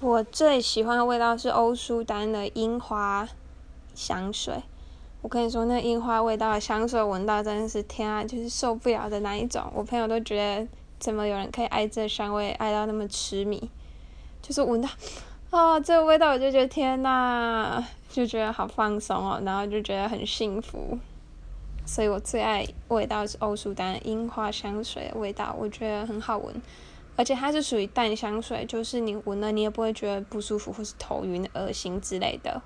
我最喜欢的味道是欧舒丹的樱花香水。我跟你说，那樱花味道的香水闻到真的是天啊，就是受不了的那一种。我朋友都觉得，怎么有人可以爱这香味，爱到那么痴迷？就是闻到，啊，这个味道我就觉得天呐，就觉得好放松哦，然后就觉得很幸福。所以我最爱味道是欧舒丹樱花香水的味道，我觉得很好闻。而且它是属于淡香水，就是你闻了你也不会觉得不舒服或是头晕、恶心之类的。